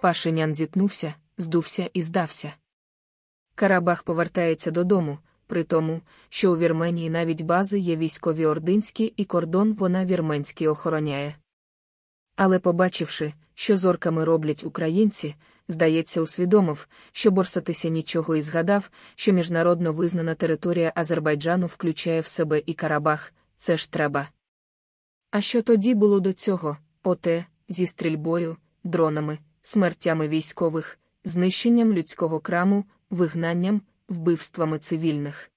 Пашинян зітнувся, здувся і здався. Карабах повертається додому, при тому, що у Вірменії навіть бази є військові ординські і кордон вона вірменський охороняє. Але побачивши, що зорками роблять українці, здається, усвідомив, що борсатися нічого і згадав, що міжнародно визнана територія Азербайджану включає в себе і Карабах, це ж треба. А що тоді було до цього, оте, зі стрільбою, дронами, смертями військових, знищенням людського краму, вигнанням, вбивствами цивільних.